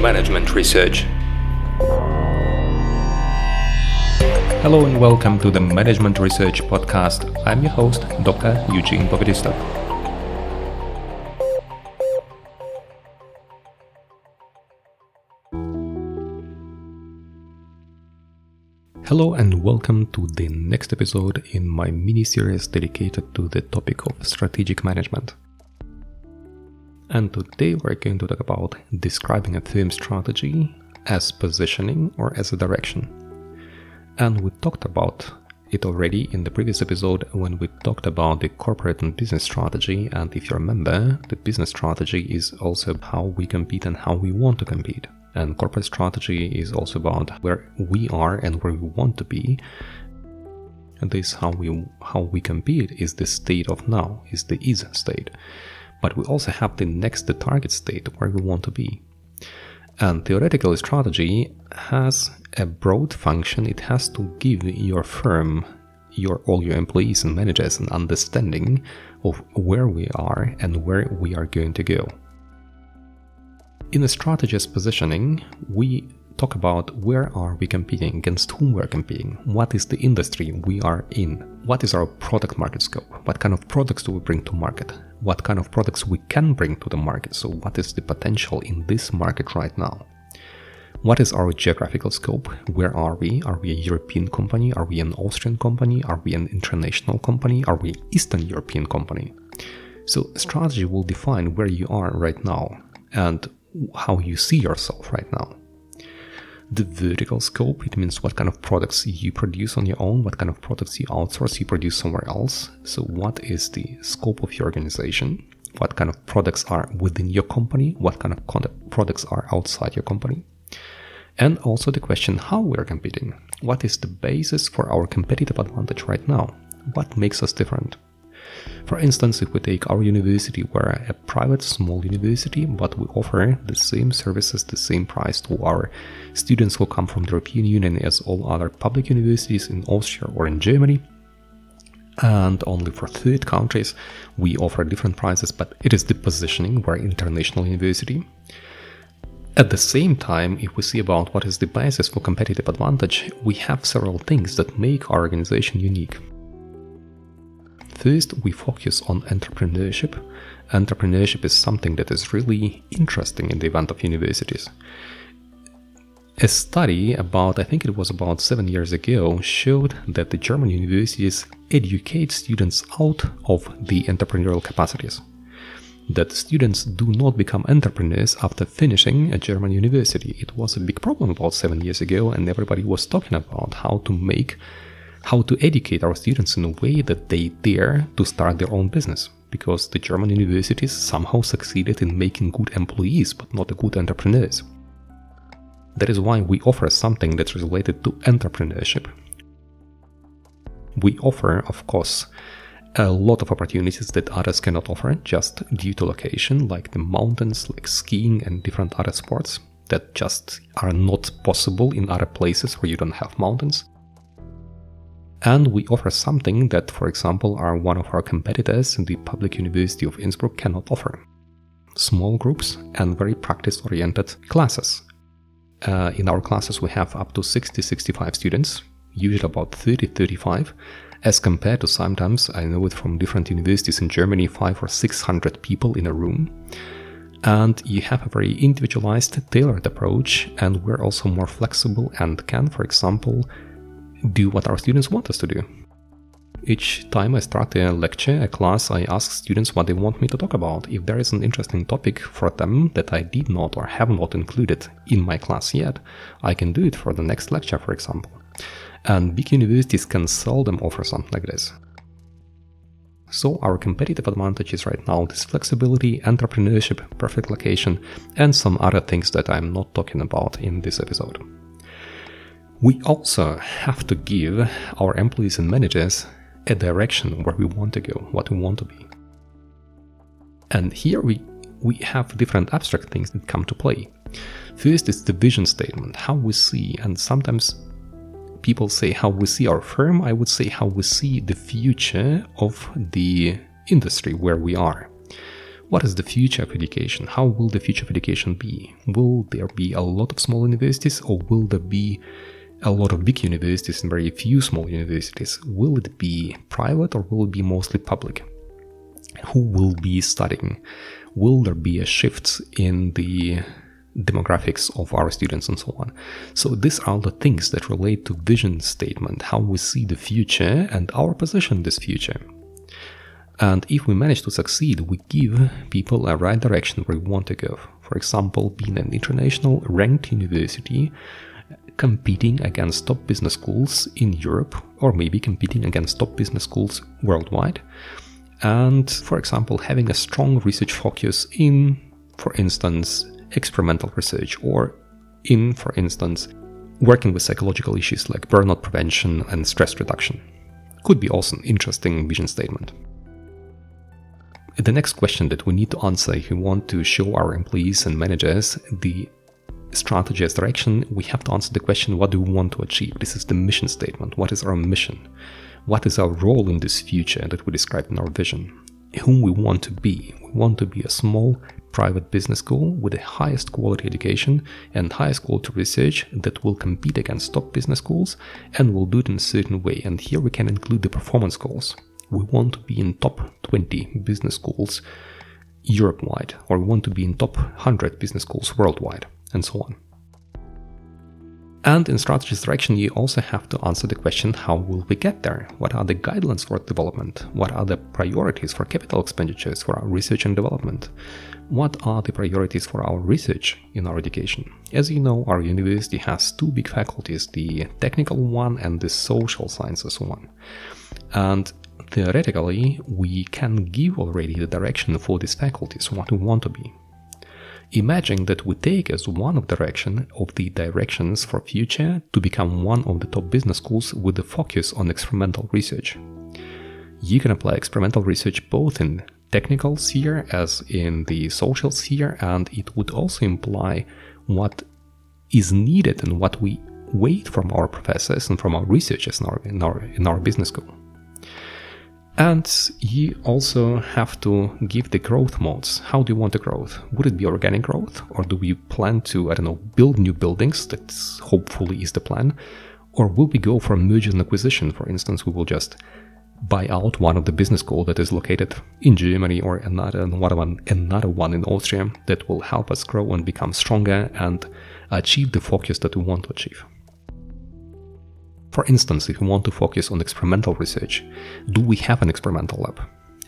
Management Research. Hello and welcome to the Management Research Podcast. I'm your host, Dr. Eugene Bogodistov. Hello and welcome to the next episode in my mini series dedicated to the topic of strategic management. And today we're going to talk about describing a theme strategy as positioning or as a direction. And we talked about it already in the previous episode when we talked about the corporate and business strategy. And if you remember, the business strategy is also how we compete and how we want to compete. And corporate strategy is also about where we are and where we want to be. And this how we how we compete is the state of now, is the is state but we also have the next the target state where we want to be. And theoretical strategy has a broad function. It has to give your firm, your all your employees and managers an understanding of where we are and where we are going to go. In a strategist positioning, we talk about where are we competing, against whom we're competing, what is the industry we are in, what is our product market scope, what kind of products do we bring to market, what kind of products we can bring to the market, so what is the potential in this market right now. What is our geographical scope? Where are we? Are we a European company? Are we an Austrian company? Are we an international company? Are we Eastern European company? So strategy will define where you are right now and how you see yourself right now the vertical scope. It means what kind of products you produce on your own, what kind of products you outsource, you produce somewhere else. So, what is the scope of your organization? What kind of products are within your company? What kind of products are outside your company? And also the question how we are competing. What is the basis for our competitive advantage right now? What makes us different? For instance, if we take our university, we're a private small university, but we offer the same services, the same price to our students who come from the European Union as all other public universities in Austria or in Germany. And only for third countries, we offer different prices, but it is the positioning, we're international university. At the same time, if we see about what is the basis for competitive advantage, we have several things that make our organization unique. First, we focus on entrepreneurship. Entrepreneurship is something that is really interesting in the event of universities. A study about, I think it was about seven years ago, showed that the German universities educate students out of the entrepreneurial capacities. That students do not become entrepreneurs after finishing a German university. It was a big problem about seven years ago, and everybody was talking about how to make how to educate our students in a way that they dare to start their own business. Because the German universities somehow succeeded in making good employees, but not good entrepreneurs. That is why we offer something that's related to entrepreneurship. We offer, of course, a lot of opportunities that others cannot offer just due to location, like the mountains, like skiing and different other sports that just are not possible in other places where you don't have mountains. And we offer something that, for example, are one of our competitors in the Public University of Innsbruck cannot offer. Small groups and very practice oriented classes. Uh, in our classes, we have up to 60 65 students, usually about 30 35, as compared to sometimes, I know it from different universities in Germany, 5 or 600 people in a room. And you have a very individualized, tailored approach, and we're also more flexible and can, for example, do what our students want us to do. Each time I start a lecture, a class, I ask students what they want me to talk about. If there is an interesting topic for them that I did not or have not included in my class yet, I can do it for the next lecture, for example. And big universities can seldom offer something like this. So, our competitive advantage is right now this flexibility, entrepreneurship, perfect location, and some other things that I'm not talking about in this episode. We also have to give our employees and managers a direction where we want to go, what we want to be. And here we, we have different abstract things that come to play. First is the vision statement, how we see, and sometimes people say how we see our firm, I would say how we see the future of the industry where we are. What is the future of education? How will the future of education be? Will there be a lot of small universities or will there be a lot of big universities and very few small universities? Will it be private or will it be mostly public? Who will be studying? Will there be a shift in the demographics of our students and so on. So these are the things that relate to vision statement, how we see the future and our position in this future. And if we manage to succeed, we give people a right direction where we want to go. For example, being an international ranked university, competing against top business schools in Europe, or maybe competing against top business schools worldwide. And for example, having a strong research focus in, for instance, experimental research, or in, for instance, working with psychological issues like burnout prevention and stress reduction. Could be also an interesting vision statement. The next question that we need to answer if we want to show our employees and managers the strategy as direction, we have to answer the question what do we want to achieve? This is the mission statement. What is our mission? What is our role in this future that we describe in our vision? Whom we want to be? We want to be a small private business school with the highest quality education and highest quality research that will compete against top business schools and will do it in a certain way. And here we can include the performance goals. We want to be in top 20 business schools Europe wide, or we want to be in top 100 business schools worldwide, and so on. And in strategy direction, you also have to answer the question how will we get there? What are the guidelines for development? What are the priorities for capital expenditures for our research and development? What are the priorities for our research in our education? As you know, our university has two big faculties the technical one and the social sciences one. And theoretically, we can give already the direction for these faculties, what we want to be. Imagine that we take as one of direction of the directions for future to become one of the top business schools with a focus on experimental research. You can apply experimental research both in technical sphere as in the social sphere, and it would also imply what is needed and what we wait from our professors and from our researchers in our, in our, in our business school. And you also have to give the growth modes. How do you want the growth? Would it be organic growth? Or do we plan to, I don't know, build new buildings? That hopefully is the plan. Or will we go for a merger and acquisition? For instance, we will just buy out one of the business schools that is located in Germany or another one, another one in Austria that will help us grow and become stronger and achieve the focus that we want to achieve. For instance, if we want to focus on experimental research, do we have an experimental lab?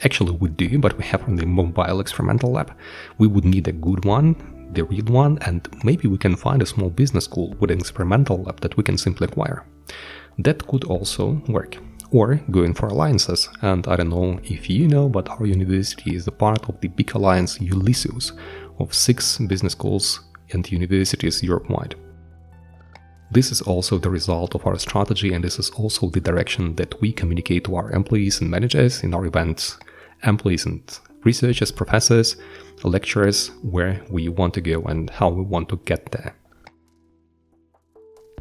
Actually, we do, but we have only a mobile experimental lab. We would need a good one, the real one, and maybe we can find a small business school with an experimental lab that we can simply acquire. That could also work. Or going for alliances, and I don't know if you know, but our university is a part of the big alliance ULYSSEUS of six business schools and universities Europe-wide. This is also the result of our strategy, and this is also the direction that we communicate to our employees and managers in our events, employees and researchers, professors, lecturers, where we want to go and how we want to get there.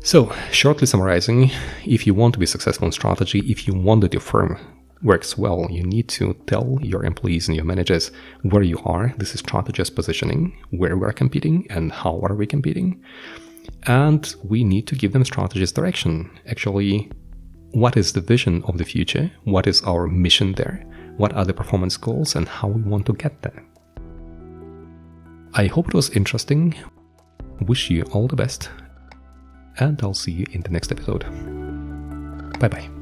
So, shortly summarizing, if you want to be successful in strategy, if you want that your firm works well, you need to tell your employees and your managers where you are. This is strategist positioning, where we're competing, and how are we competing. And we need to give them strategist direction. Actually, what is the vision of the future? What is our mission there? What are the performance goals and how we want to get there? I hope it was interesting. Wish you all the best. And I'll see you in the next episode. Bye bye.